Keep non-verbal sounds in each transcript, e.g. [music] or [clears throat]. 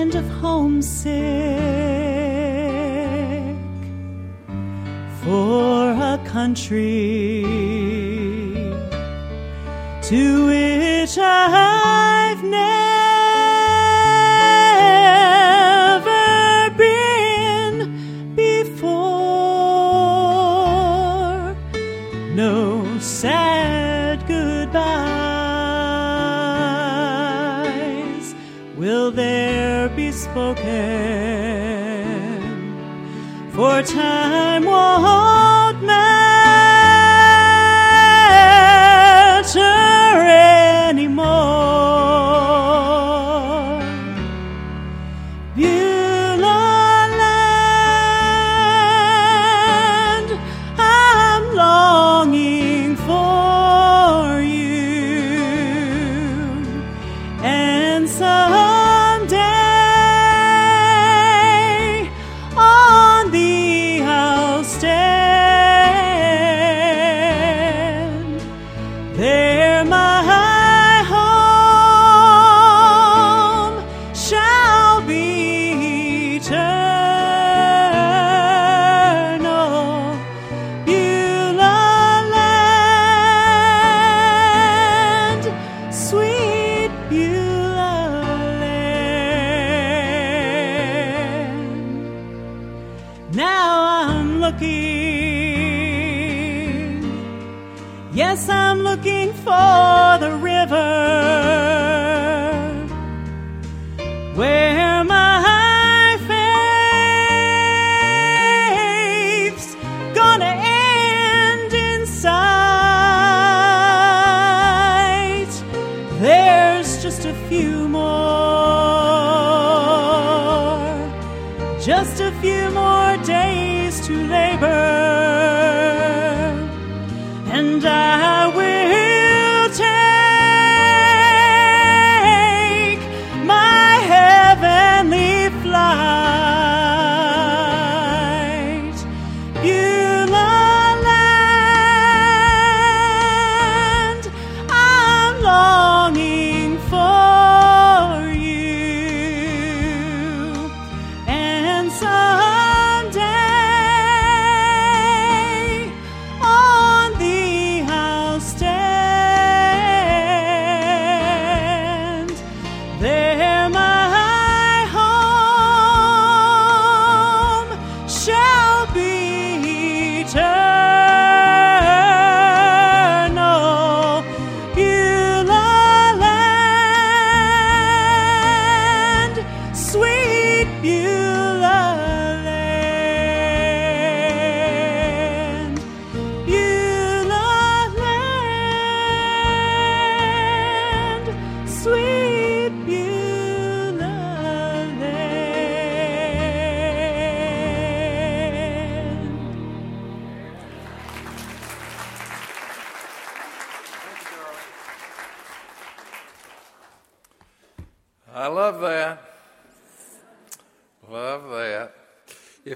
kind of homesick for a country to which I've time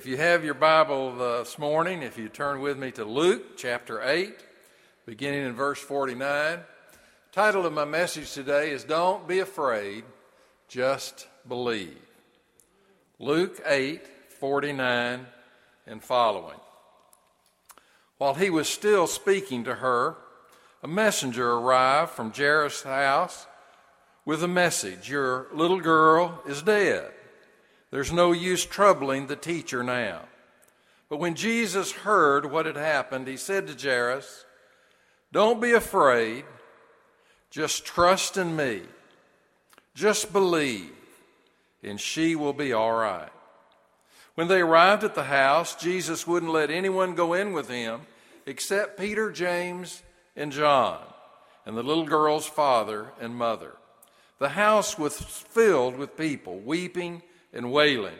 If you have your Bible this morning, if you turn with me to Luke chapter 8, beginning in verse 49, title of my message today is Don't Be Afraid, Just Believe. Luke 8, 49 and following. While he was still speaking to her, a messenger arrived from Jairus' house with a message Your little girl is dead. There's no use troubling the teacher now. But when Jesus heard what had happened, he said to Jairus, Don't be afraid, just trust in me. Just believe, and she will be all right. When they arrived at the house, Jesus wouldn't let anyone go in with him except Peter, James, and John, and the little girl's father and mother. The house was filled with people weeping and wailing.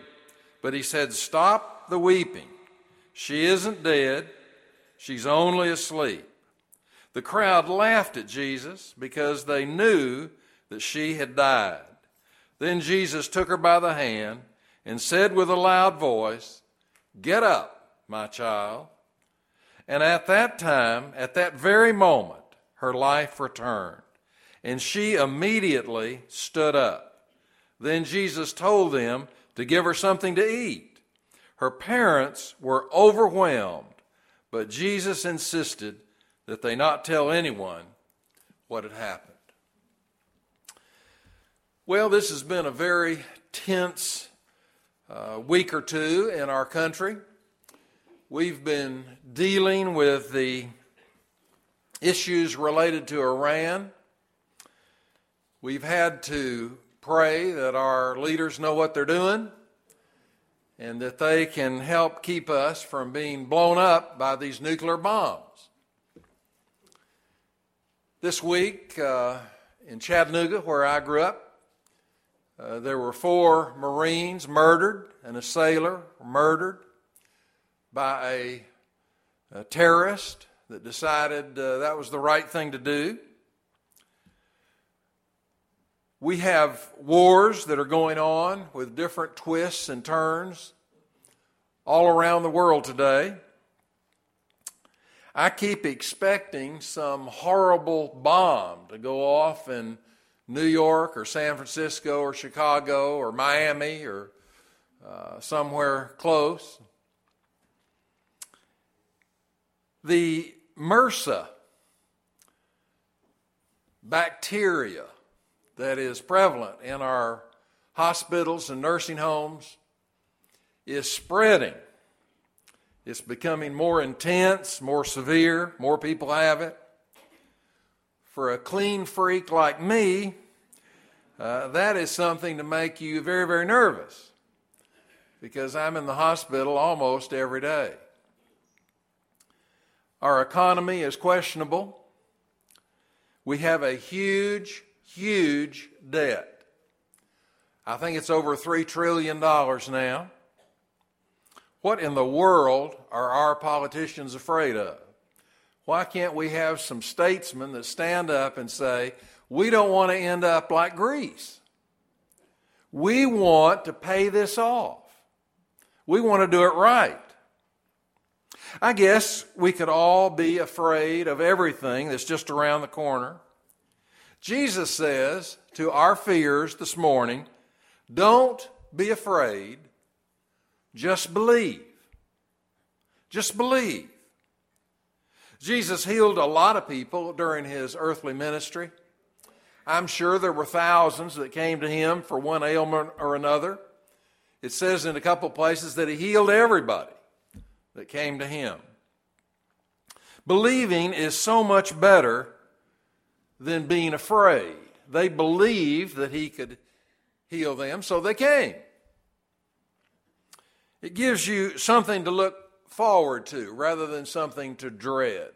But he said, Stop the weeping. She isn't dead, she's only asleep. The crowd laughed at Jesus because they knew that she had died. Then Jesus took her by the hand and said with a loud voice, Get up, my child. And at that time, at that very moment, her life returned, and she immediately stood up. Then Jesus told them to give her something to eat. Her parents were overwhelmed, but Jesus insisted that they not tell anyone what had happened. Well, this has been a very tense uh, week or two in our country. We've been dealing with the issues related to Iran. We've had to pray that our leaders know what they're doing and that they can help keep us from being blown up by these nuclear bombs. This week uh, in Chattanooga, where I grew up, uh, there were four Marines murdered and a sailor murdered by a, a terrorist that decided uh, that was the right thing to do. We have wars that are going on with different twists and turns all around the world today. I keep expecting some horrible bomb to go off in New York or San Francisco or Chicago or Miami or uh, somewhere close. The MRSA bacteria that is prevalent in our hospitals and nursing homes is spreading. It's becoming more intense, more severe, more people have it for a clean freak like me, uh, that is something to make you very, very nervous because I'm in the hospital almost every day. Our economy is questionable. We have a huge, huge debt. I think it's over $3 trillion now. What in the world are our politicians afraid of? Why can't we have some statesmen that stand up and say, we don't want to end up like Greece? We want to pay this off. We want to do it right. I guess we could all be afraid of everything that's just around the corner. Jesus says to our fears this morning, don't be afraid, just believe. Just believe. Jesus healed a lot of people during his earthly ministry. I'm sure there were thousands that came to him for one ailment or another. It says in a couple places that he healed everybody that came to him. Believing is so much better than being afraid. They believed that he could heal them, so they came. It gives you something to look forward to rather than something to dread.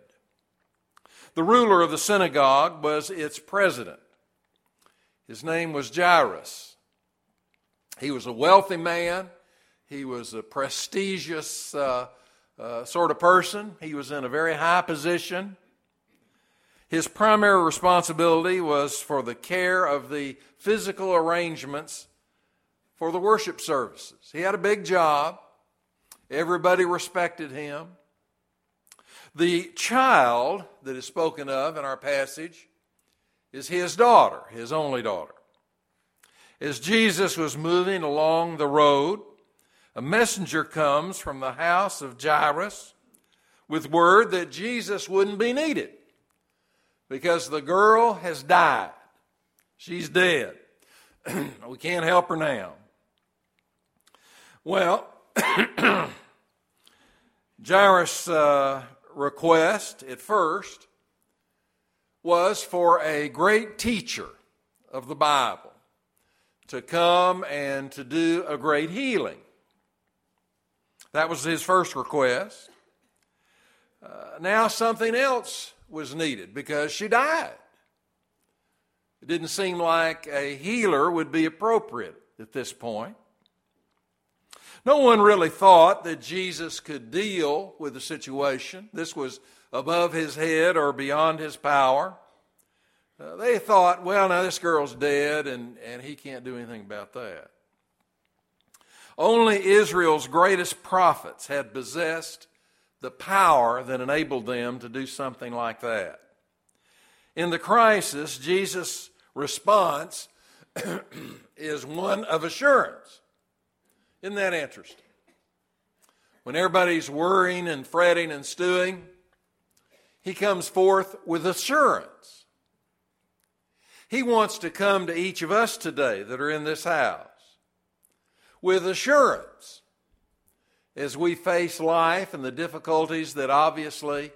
The ruler of the synagogue was its president. His name was Jairus. He was a wealthy man. He was a prestigious uh, uh, sort of person. He was in a very high position. His primary responsibility was for the care of the physical arrangements for the worship services. He had a big job. Everybody respected him. The child that is spoken of in our passage is his daughter, his only daughter. As Jesus was moving along the road, a messenger comes from the house of Jairus with word that Jesus wouldn't be needed because the girl has died. She's dead. [clears throat] we can't help her now. Well, [clears throat] Jairus' uh, request at first was for a great teacher of the Bible to come and to do a great healing. That was his first request. Uh, now something else was needed because she died. It didn't seem like a healer would be appropriate at this point. No one really thought that Jesus could deal with the situation. This was above his head or beyond his power. Uh, they thought, well, now this girl's dead and, and he can't do anything about that. Only Israel's greatest prophets had possessed the power that enabled them to do something like that. In the crisis, Jesus' response [clears throat] is one of assurance. Isn't that interesting? When everybody's worrying and fretting and stewing, he comes forth with assurance. He wants to come to each of us today that are in this house with assurance as we face life and the difficulties that obviously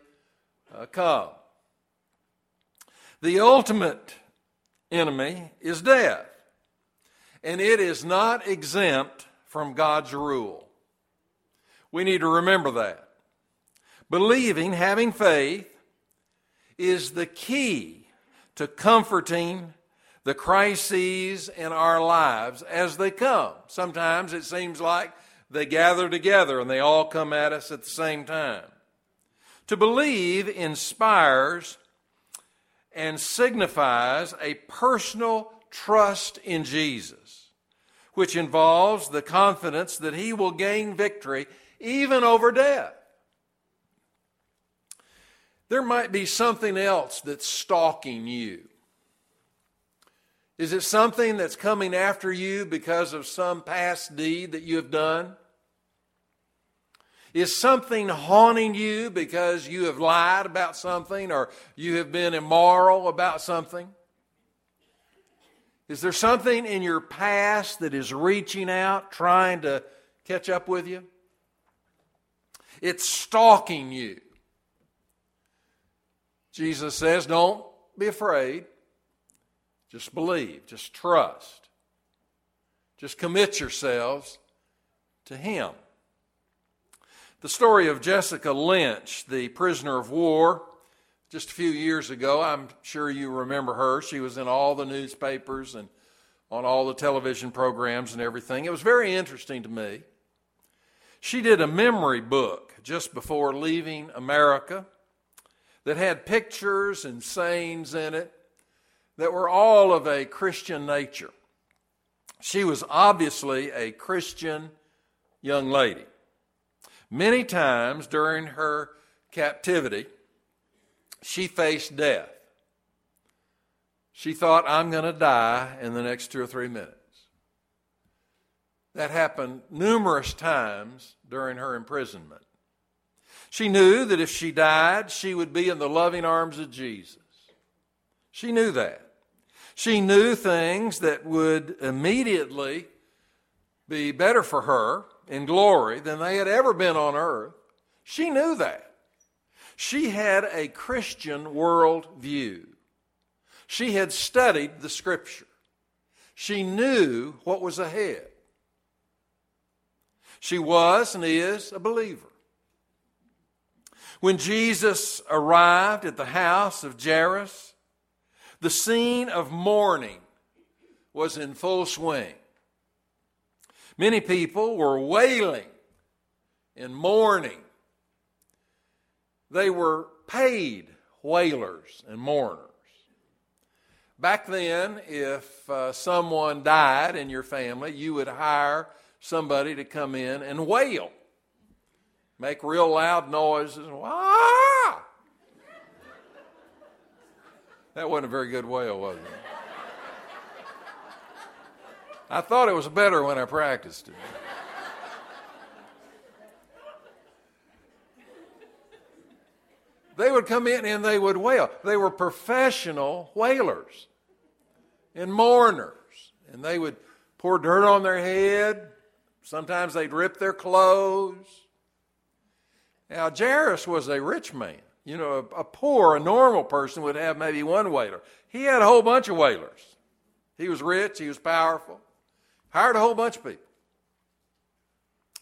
uh, come. The ultimate enemy is death, and it is not exempt from God's rule. We need to remember that. Believing, having faith, is the key to comforting the crises in our lives as they come. Sometimes it seems like they gather together and they all come at us at the same time. To believe inspires and signifies a personal trust in Jesus, which involves the confidence that he will gain victory even over death. There might be something else that's stalking you. Is it something that's coming after you because of some past deed that you have done? Is something haunting you because you have lied about something or you have been immoral about something? Is there something in your past that is reaching out, trying to catch up with you? It's stalking you. Jesus says, Don't be afraid. Just believe. Just trust. Just commit yourselves to Him. The story of Jessica Lynch, the prisoner of war, just a few years ago, I'm sure you remember her. She was in all the newspapers and on all the television programs and everything. It was very interesting to me. She did a memory book just before leaving America that had pictures and sayings in it that were all of a Christian nature. She was obviously a Christian young lady. Many times during her captivity, she faced death. She thought, I'm going to die in the next two or three minutes. That happened numerous times during her imprisonment. She knew that if she died, she would be in the loving arms of Jesus. She knew that. She knew things that would immediately be better for her in glory than they had ever been on earth. She knew that. She had a Christian world view. She had studied the scripture. She knew what was ahead. She was and is a believer. When Jesus arrived at the house of Jairus, the scene of mourning was in full swing. Many people were wailing and mourning. They were paid wailers and mourners. Back then, if uh, someone died in your family, you would hire somebody to come in and wail, make real loud noises. Ah! That wasn't a very good wail, was it? I thought it was better when I practiced it. they would come in and they would wail. They were professional wailers and mourners. And they would pour dirt on their head. Sometimes they'd rip their clothes. Now, Jairus was a rich man. You know, a, a poor, a normal person would have maybe one wailer. He had a whole bunch of wailers. He was rich, he was powerful. Hired a whole bunch of people.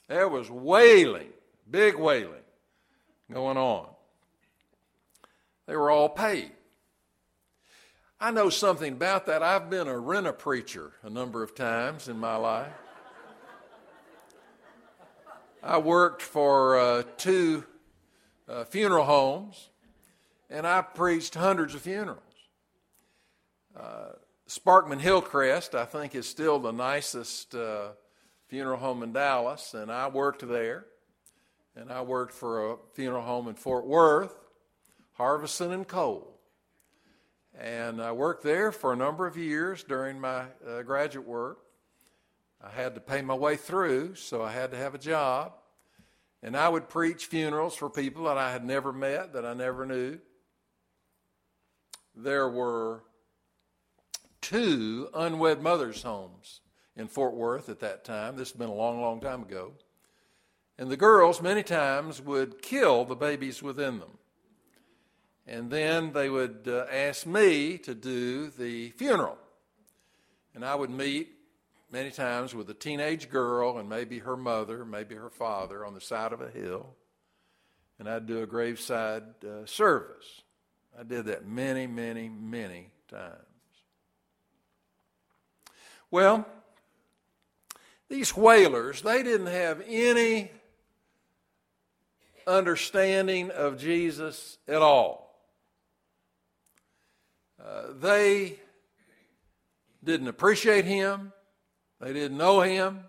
There was wailing, big wailing going on. They were all paid. I know something about that. I've been a rent a preacher a number of times in my life. I worked for uh, two uh, funeral homes, and I preached hundreds of funerals. Uh, Sparkman Hillcrest, I think, is still the nicest uh, funeral home in Dallas, and I worked there. And I worked for a funeral home in Fort Worth, Harveson and Cole. And I worked there for a number of years during my uh, graduate work. I had to pay my way through, so I had to have a job. And I would preach funerals for people that I had never met, that I never knew. There were two unwed mothers' homes in Fort Worth at that time. This has been a long, long time ago. And the girls, many times, would kill the babies within them. And then they would uh, ask me to do the funeral. And I would meet many times with a teenage girl and maybe her mother, maybe her father on the side of a hill. And I'd do a graveside uh, service. I did that many, many, many times. Well, these wailers, they didn't have any understanding of Jesus at all. Uh, they didn't appreciate him. They didn't know him.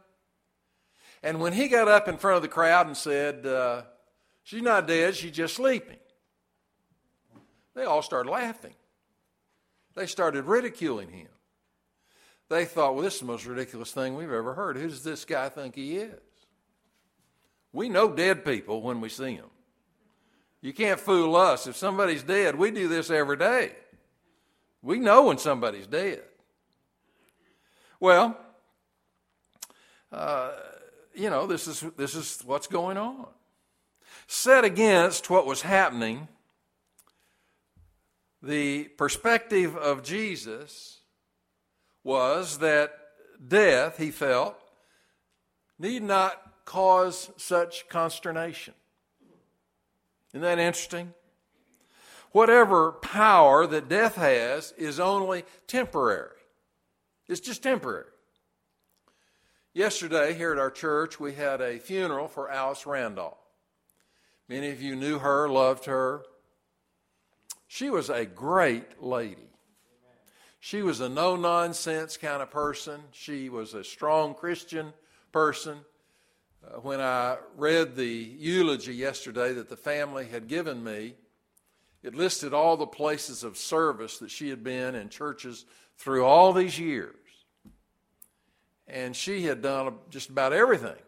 And when he got up in front of the crowd and said, uh, She's not dead, she's just sleeping, they all started laughing. They started ridiculing him. They thought, Well, this is the most ridiculous thing we've ever heard. Who does this guy think he is? We know dead people when we see them. You can't fool us. If somebody's dead, we do this every day. We know when somebody's dead. Well, uh, you know, this is, this is what's going on. Set against what was happening, the perspective of Jesus was that death, he felt, need not cause such consternation. Isn't that interesting? Whatever power that death has is only temporary. It's just temporary. Yesterday, here at our church, we had a funeral for Alice Randolph. Many of you knew her, loved her. She was a great lady. She was a no nonsense kind of person. She was a strong Christian person. Uh, when I read the eulogy yesterday that the family had given me, it listed all the places of service that she had been in churches through all these years. And she had done just about everything.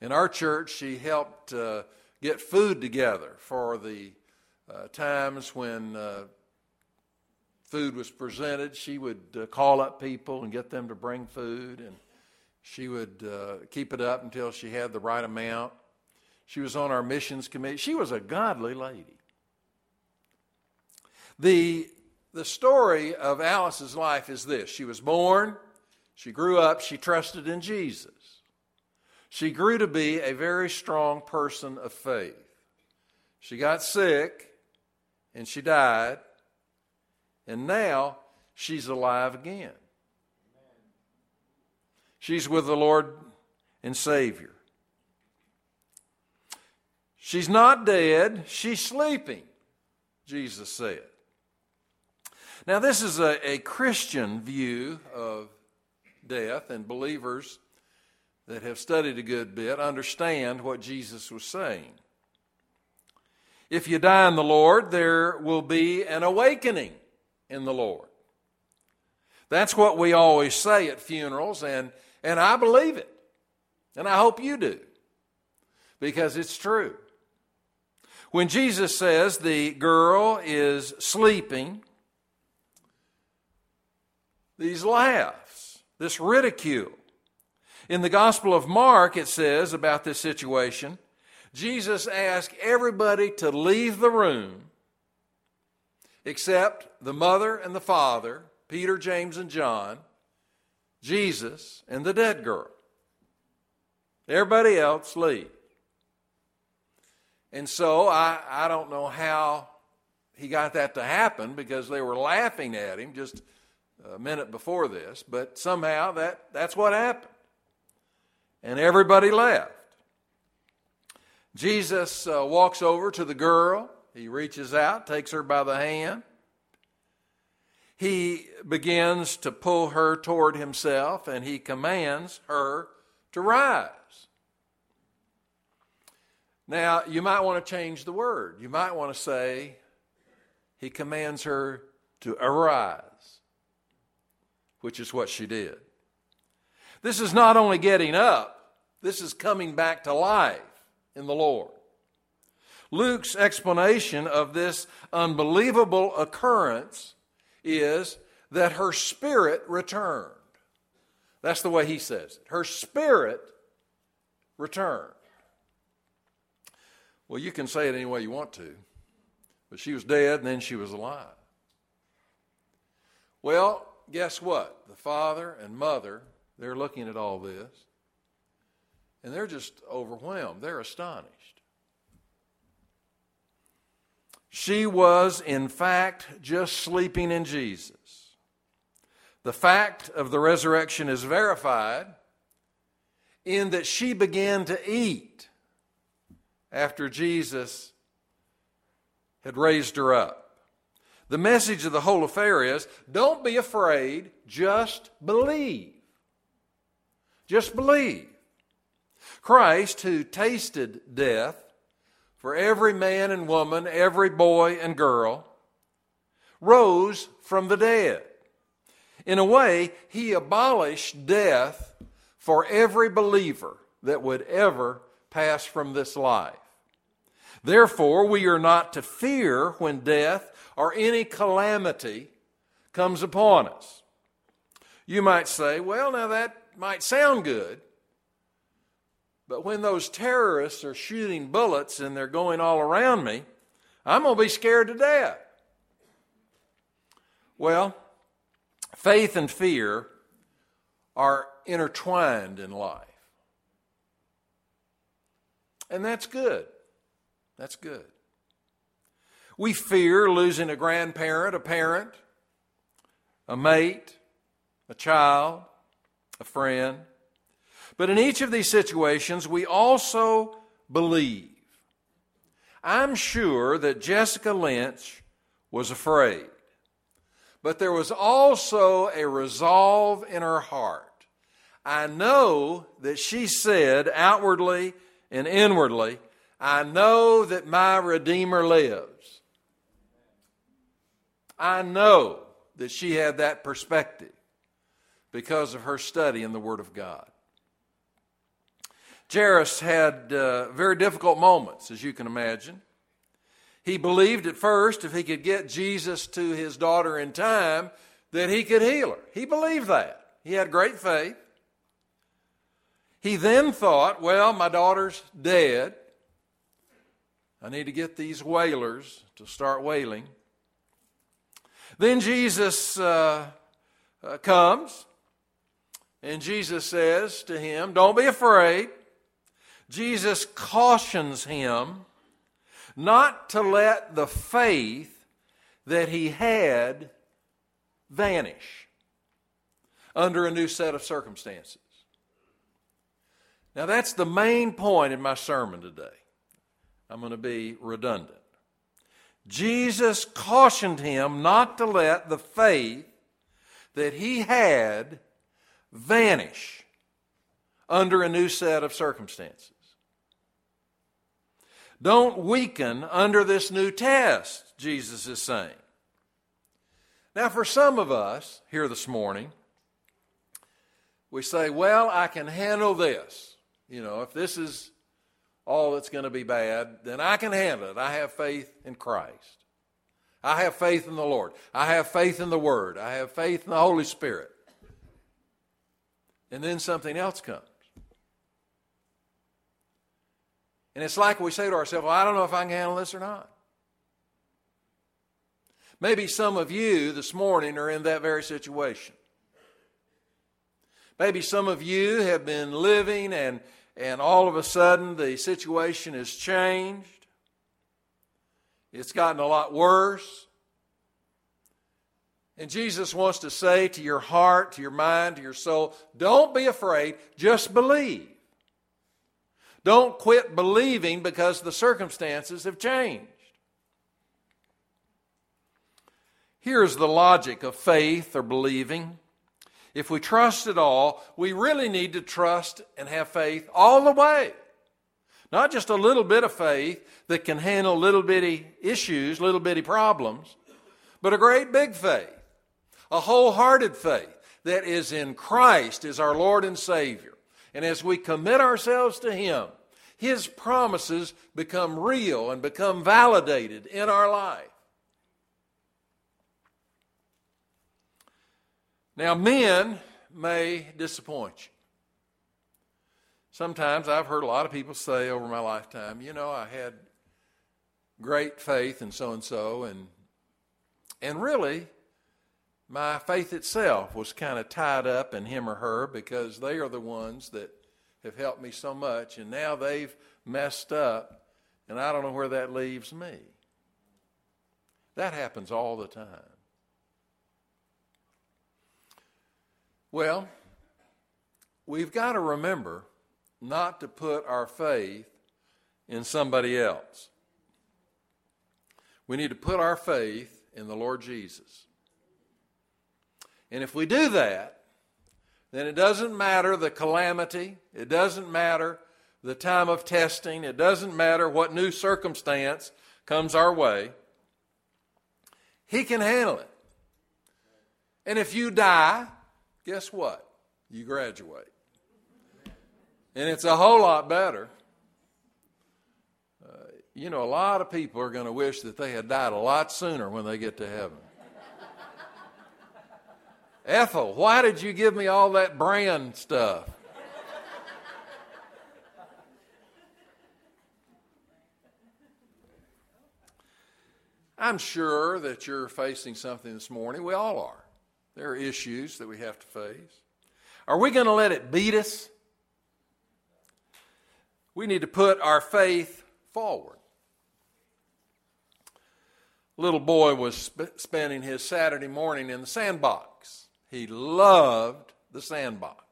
In our church, she helped uh, get food together for the uh, times when uh, food was presented. She would uh, call up people and get them to bring food. And she would uh, keep it up until she had the right amount. She was on our missions committee. She was a godly lady. The, the story of Alice's life is this she was born, she grew up, she trusted in Jesus. She grew to be a very strong person of faith. She got sick and she died, and now she's alive again. She's with the Lord and Savior. She's not dead, she's sleeping, Jesus said. Now, this is a, a Christian view of death, and believers that have studied a good bit understand what Jesus was saying. If you die in the Lord, there will be an awakening in the Lord. That's what we always say at funerals, and and I believe it. And I hope you do. Because it's true. When Jesus says the girl is sleeping, these laughs, this ridicule. In the Gospel of Mark, it says about this situation Jesus asked everybody to leave the room except the mother and the father, Peter, James, and John, Jesus, and the dead girl. Everybody else leave. And so I, I don't know how he got that to happen because they were laughing at him just a minute before this, but somehow that, that's what happened. And everybody left. Jesus uh, walks over to the girl. He reaches out, takes her by the hand he begins to pull her toward himself and he commands her to rise. Now, you might want to change the word. You might want to say, he commands her to arise, which is what she did. This is not only getting up, this is coming back to life in the Lord. Luke's explanation of this unbelievable occurrence is that her spirit returned. That's the way he says it. Her spirit returned. Well, you can say it any way you want to, but she was dead and then she was alive. Well, guess what? The father and mother, they're looking at all this, and they're just overwhelmed. They're astonished. She was, in fact, just sleeping in Jesus. The fact of the resurrection is verified in that she began to eat after Jesus had raised her up. The message of the whole affair is don't be afraid, just believe. Just believe. Christ, who tasted death for every man and woman, every boy and girl, rose from the dead. In a way, he abolished death for every believer that would ever pass from this life. Therefore, we are not to fear when death or any calamity comes upon us. You might say, well, now that might sound good, but when those terrorists are shooting bullets and they're going all around me, I'm going to be scared to death. Well, faith and fear are intertwined in life. And that's good. That's good. We fear losing a grandparent, a parent, a mate, a child, a friend. But in each of these situations, we also believe. I'm sure that Jessica Lynch was afraid, but there was also a resolve in her heart. I know that she said outwardly and inwardly, I know that my Redeemer lives. I know that she had that perspective because of her study in the Word of God. Jairus had uh, very difficult moments, as you can imagine. He believed at first if he could get Jesus to his daughter in time, that he could heal her. He believed that. He had great faith. He then thought, well, my daughter's dead. I need to get these wailers to start wailing. Then Jesus uh, uh, comes, and Jesus says to him, Don't be afraid. Jesus cautions him not to let the faith that he had vanish under a new set of circumstances. Now, that's the main point in my sermon today. I'm going to be redundant. Jesus cautioned him not to let the faith that he had vanish under a new set of circumstances. Don't weaken under this new test, Jesus is saying. Now, for some of us here this morning, we say, well, I can handle this. You know, if this is all that's going to be bad, then I can handle it. I have faith in Christ. I have faith in the Lord. I have faith in the Word. I have faith in the Holy Spirit. And then something else comes. And it's like we say to ourselves, well, I don't know if I can handle this or not. Maybe some of you this morning are in that very situation. Maybe some of you have been living and and all of a sudden the situation has changed. It's gotten a lot worse. And Jesus wants to say to your heart, to your mind, to your soul, don't be afraid, just believe. Don't quit believing because the circumstances have changed. Here's the logic of faith or believing. If we trust at all, we really need to trust and have faith all the way. Not just a little bit of faith that can handle little bitty issues, little bitty problems, but a great big faith, a wholehearted faith that is in Christ as our Lord and Savior. And as we commit ourselves to Him, His promises become real and become validated in our life. Now, men may disappoint you. Sometimes I've heard a lot of people say over my lifetime, you know, I had great faith in so and so, and and really, my faith itself was kind of tied up in him or her because they are the ones that have helped me so much, and now they've messed up, and I don't know where that leaves me. That happens all the time. Well, we've got to remember not to put our faith in somebody else. We need to put our faith in the Lord Jesus. And if we do that, then it doesn't matter the calamity, it doesn't matter the time of testing, it doesn't matter what new circumstance comes our way. He can handle it. And if you die, guess what? You graduate. And it's a whole lot better. Uh, you know, a lot of people are going to wish that they had died a lot sooner when they get to heaven. Ethel, why did you give me all that brand stuff? I'm sure that you're facing something this morning. We all are. There are issues that we have to face. Are we going to let it beat us? We need to put our faith forward. Little boy was sp- spending his Saturday morning in the sandbox. He loved the sandbox.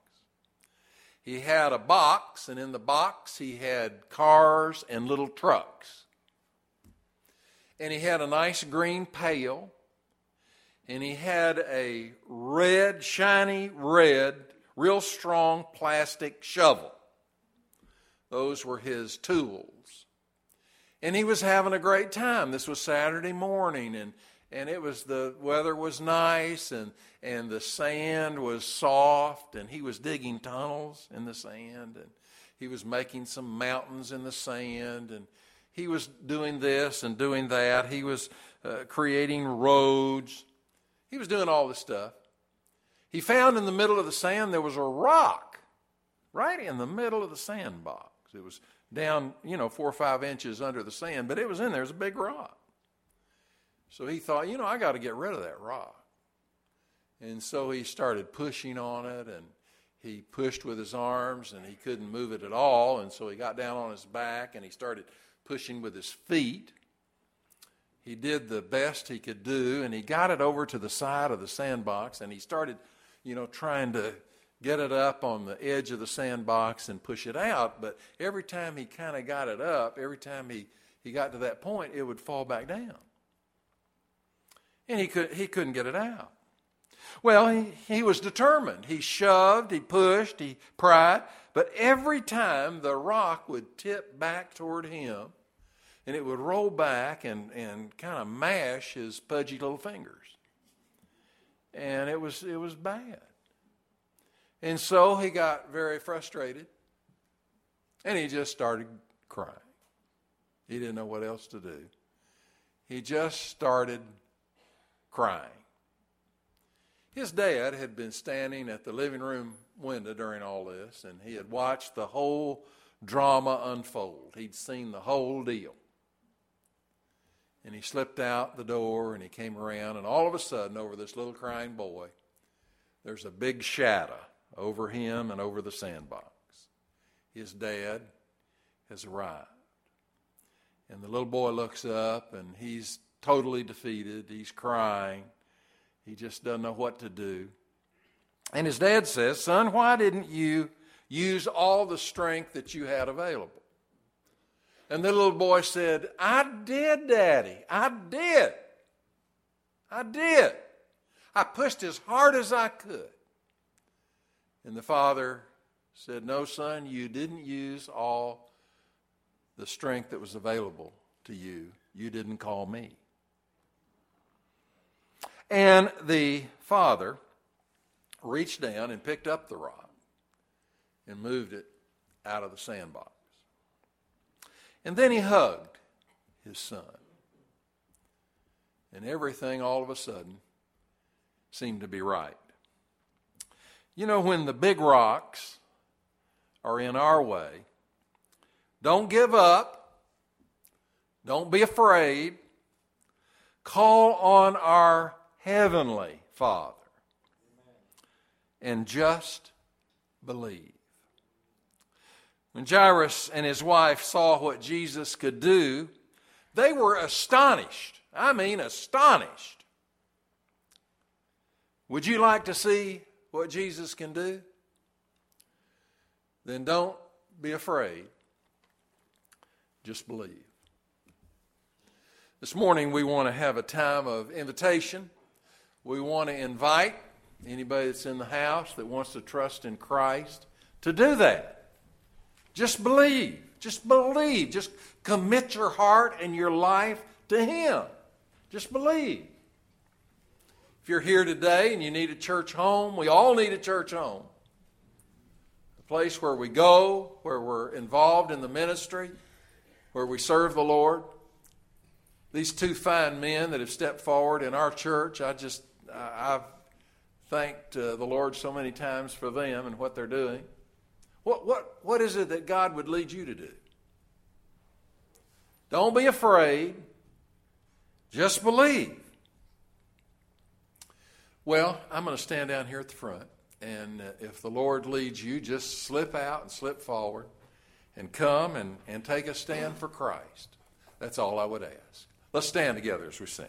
He had a box, and in the box he had cars and little trucks. And he had a nice green pail, and he had a red, shiny red, real strong plastic shovel. Those were his tools. And he was having a great time. This was Saturday morning, and, and it was the weather was nice, and, and the sand was soft, and he was digging tunnels in the sand, and he was making some mountains in the sand, and he was doing this and doing that. He was uh, creating roads. He was doing all this stuff. He found in the middle of the sand there was a rock, right in the middle of the sandbox. It was down, you know, four or five inches under the sand, but it was in there. It was a big rock. So he thought, you know, I got to get rid of that rock. And so he started pushing on it, and he pushed with his arms, and he couldn't move it at all. And so he got down on his back, and he started pushing with his feet he did the best he could do, and he got it over to the side of the sandbox, and he started, you know, trying to get it up on the edge of the sandbox and push it out. But every time he kind of got it up, every time he, he got to that point, it would fall back down. And he, could, he couldn't get it out. Well, he, he was determined. He shoved, he pushed, he pried, but every time the rock would tip back toward him, and it would roll back and, and kind of mash his pudgy little fingers. And it was, it was bad. And so he got very frustrated and he just started crying. He didn't know what else to do. He just started crying. His dad had been standing at the living room window during all this, and he had watched the whole drama unfold. He'd seen the whole deal and he slipped out the door and he came around, and all of a sudden, over this little crying boy, there's a big shadow over him and over the sandbox. His dad has arrived. And the little boy looks up and he's totally defeated. He's crying. He just doesn't know what to do. And his dad says, Son, why didn't you use all the strength that you had available? And the little boy said, I did, Daddy. I did. I did. I pushed as hard as I could. And the father said, No, son, you didn't use all the strength that was available to you. You didn't call me. And the father reached down and picked up the rock and moved it out of the sandbox. And then he hugged his son. And everything all of a sudden seemed to be right. You know, when the big rocks are in our way, don't give up. Don't be afraid. Call on our Heavenly Father and just believe. When Jairus and his wife saw what Jesus could do, they were astonished. I mean, astonished. Would you like to see what Jesus can do? Then don't be afraid. Just believe. This morning, we want to have a time of invitation. We want to invite anybody that's in the house that wants to trust in Christ to do that. Just believe. Just believe. Just commit your heart and your life to Him. Just believe. If you're here today and you need a church home, we all need a church home. A place where we go, where we're involved in the ministry, where we serve the Lord. These two fine men that have stepped forward in our church, I just, I've thanked uh, the Lord so many times for them and what they're doing. What, what, what is it that God would lead you to do? Don't be afraid. Just believe. Well, I'm going to stand down here at the front, and uh, if the Lord leads you, just slip out and slip forward and come and, and take a stand for Christ. That's all I would ask. Let's stand together as we sing.